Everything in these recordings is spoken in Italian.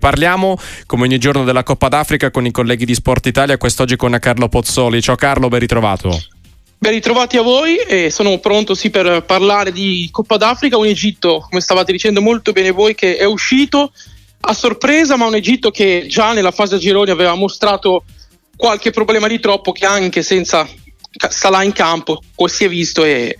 Parliamo come ogni giorno della Coppa d'Africa con i colleghi di Sport Italia, quest'oggi con Carlo Pozzoli. Ciao Carlo, ben ritrovato. Ben ritrovati a voi e sono pronto sì per parlare di Coppa d'Africa, un Egitto, come stavate dicendo molto bene voi, che è uscito a sorpresa, ma un Egitto che già nella fase a gironi aveva mostrato qualche problema di troppo che anche senza Salah in campo, si è visto, è,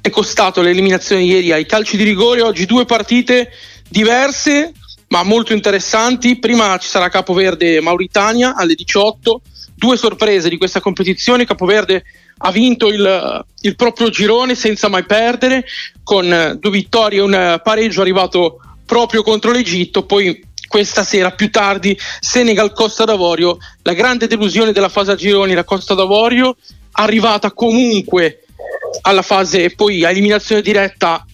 è costato l'eliminazione ieri ai calci di rigore. Oggi due partite diverse, ma molto interessanti. Prima ci sarà Capoverde Mauritania alle 18, due sorprese di questa competizione. Capoverde ha vinto il, il proprio girone senza mai perdere, con due vittorie e un pareggio arrivato proprio contro l'Egitto. Poi questa sera più tardi Senegal Costa d'Avorio, la grande delusione della fase a gironi, la Costa d'Avorio, arrivata comunque alla fase poi a eliminazione diretta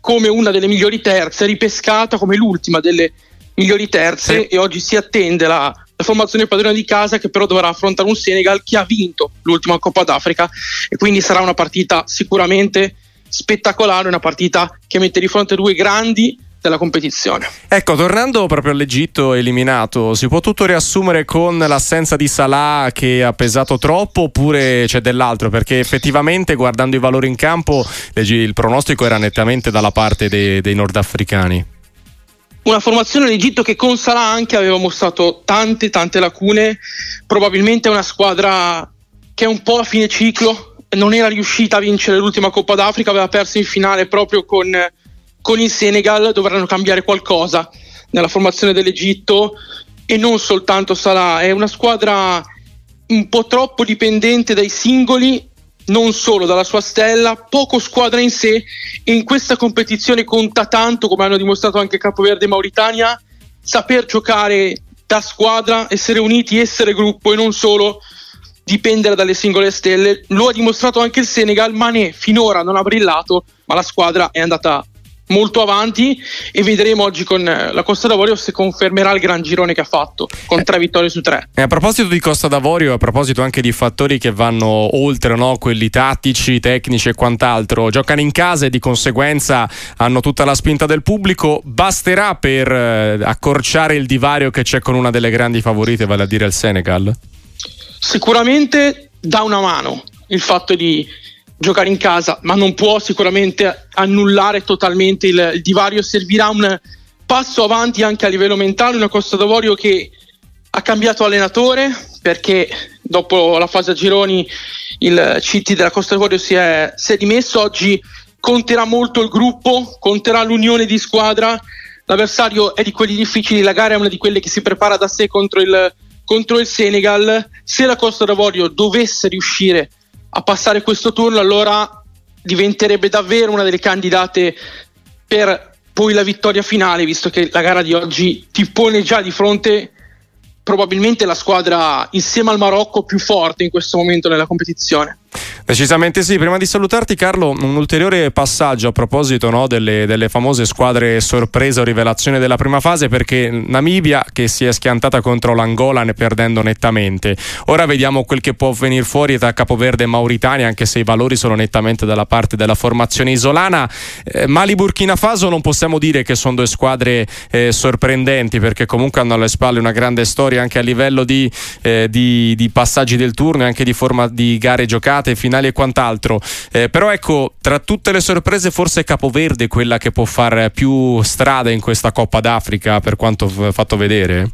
come una delle migliori terze, ripescata come l'ultima delle migliori terze sì. e oggi si attende la, la formazione padrona di casa che però dovrà affrontare un Senegal che ha vinto l'ultima Coppa d'Africa e quindi sarà una partita sicuramente spettacolare, una partita che mette di fronte due grandi della competizione. Ecco, tornando proprio all'Egitto eliminato, si può tutto riassumere con l'assenza di Salah che ha pesato troppo oppure c'è dell'altro? Perché effettivamente guardando i valori in campo il pronostico era nettamente dalla parte dei, dei nordafricani. Una formazione d'Egitto che con Salah anche aveva mostrato tante tante lacune, probabilmente è una squadra che è un po' a fine ciclo, non era riuscita a vincere l'ultima Coppa d'Africa, aveva perso in finale proprio con con il Senegal dovranno cambiare qualcosa nella formazione dell'Egitto e non soltanto Salah. È una squadra un po' troppo dipendente dai singoli, non solo dalla sua stella, poco squadra in sé e in questa competizione conta tanto, come hanno dimostrato anche Capoverde e Mauritania, saper giocare da squadra, essere uniti, essere gruppo e non solo dipendere dalle singole stelle. Lo ha dimostrato anche il Senegal, ma ne finora non ha brillato, ma la squadra è andata molto avanti e vedremo oggi con eh, la Costa d'Avorio se confermerà il gran girone che ha fatto con tre vittorie su tre. E a proposito di Costa d'Avorio, a proposito anche di fattori che vanno oltre no? quelli tattici, tecnici e quant'altro, giocano in casa e di conseguenza hanno tutta la spinta del pubblico, basterà per eh, accorciare il divario che c'è con una delle grandi favorite, vale a dire il Senegal? Sicuramente dà una mano il fatto di giocare in casa, ma non può sicuramente annullare totalmente il, il divario. Servirà un passo avanti anche a livello mentale. Una Costa d'Avorio che ha cambiato allenatore perché dopo la fase a gironi il CT della Costa d'Avorio si è, si è dimesso. Oggi conterà molto il gruppo, conterà l'unione di squadra. L'avversario è di quelli difficili, la gara è una di quelle che si prepara da sé contro il, contro il Senegal. Se la Costa d'Avorio dovesse riuscire a passare questo turno, allora diventerebbe davvero una delle candidate per poi la vittoria finale, visto che la gara di oggi ti pone già di fronte probabilmente la squadra insieme al Marocco più forte in questo momento nella competizione. Decisamente sì, prima di salutarti Carlo un ulteriore passaggio a proposito no, delle, delle, famose squadre sorpresa o rivelazione della prima fase perché Namibia che si è schiantata contro l'Angola ne perdendo nettamente, ora vediamo quel che può venire fuori tra Capoverde e Mauritania anche se i valori sono nettamente dalla parte della formazione isolana, eh, Mali Burkina Faso non possiamo dire che sono due squadre eh, sorprendenti perché comunque hanno alle spalle una grande storia anche a livello di, eh, di, di passaggi del turno e anche di, forma, di gare giocate, finali finali e quant'altro. Eh, però ecco, tra tutte le sorprese forse Capoverde è quella che può fare più strada in questa Coppa d'Africa per quanto f- fatto vedere.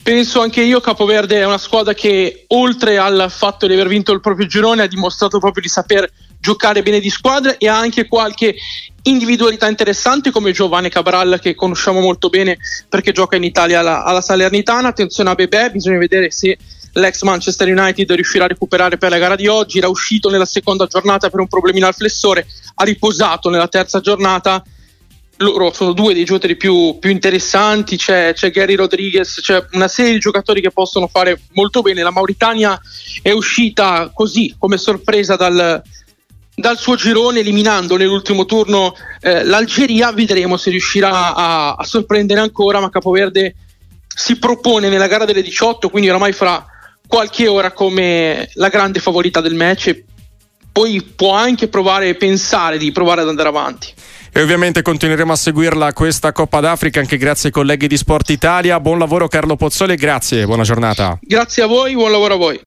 Penso anche io, Capoverde è una squadra che oltre al fatto di aver vinto il proprio girone ha dimostrato proprio di saper giocare bene di squadra e ha anche qualche individualità interessante come Giovanni Cabral che conosciamo molto bene perché gioca in Italia alla, alla Salernitana. Attenzione a Bebè, bisogna vedere se l'ex Manchester United riuscirà a recuperare per la gara di oggi, era uscito nella seconda giornata per un problemino al flessore, ha riposato nella terza giornata. Loro sono due dei giocatori più, più interessanti, c'è, c'è, Gary Rodriguez, c'è una serie di giocatori che possono fare molto bene. La Mauritania è uscita così come sorpresa dal, dal suo girone eliminando nell'ultimo turno eh, l'Algeria, vedremo se riuscirà a, a sorprendere ancora, ma Capoverde si propone nella gara delle 18, quindi oramai fra qualche ora come la grande favorita del match poi può anche provare e pensare di provare ad andare avanti. E E ovviamente continueremo a seguirla questa Coppa d'Africa anche grazie ai colleghi di Sport Italia. Buon lavoro Carlo Pozzoli e grazie, buona giornata. Grazie a voi, buon lavoro a voi.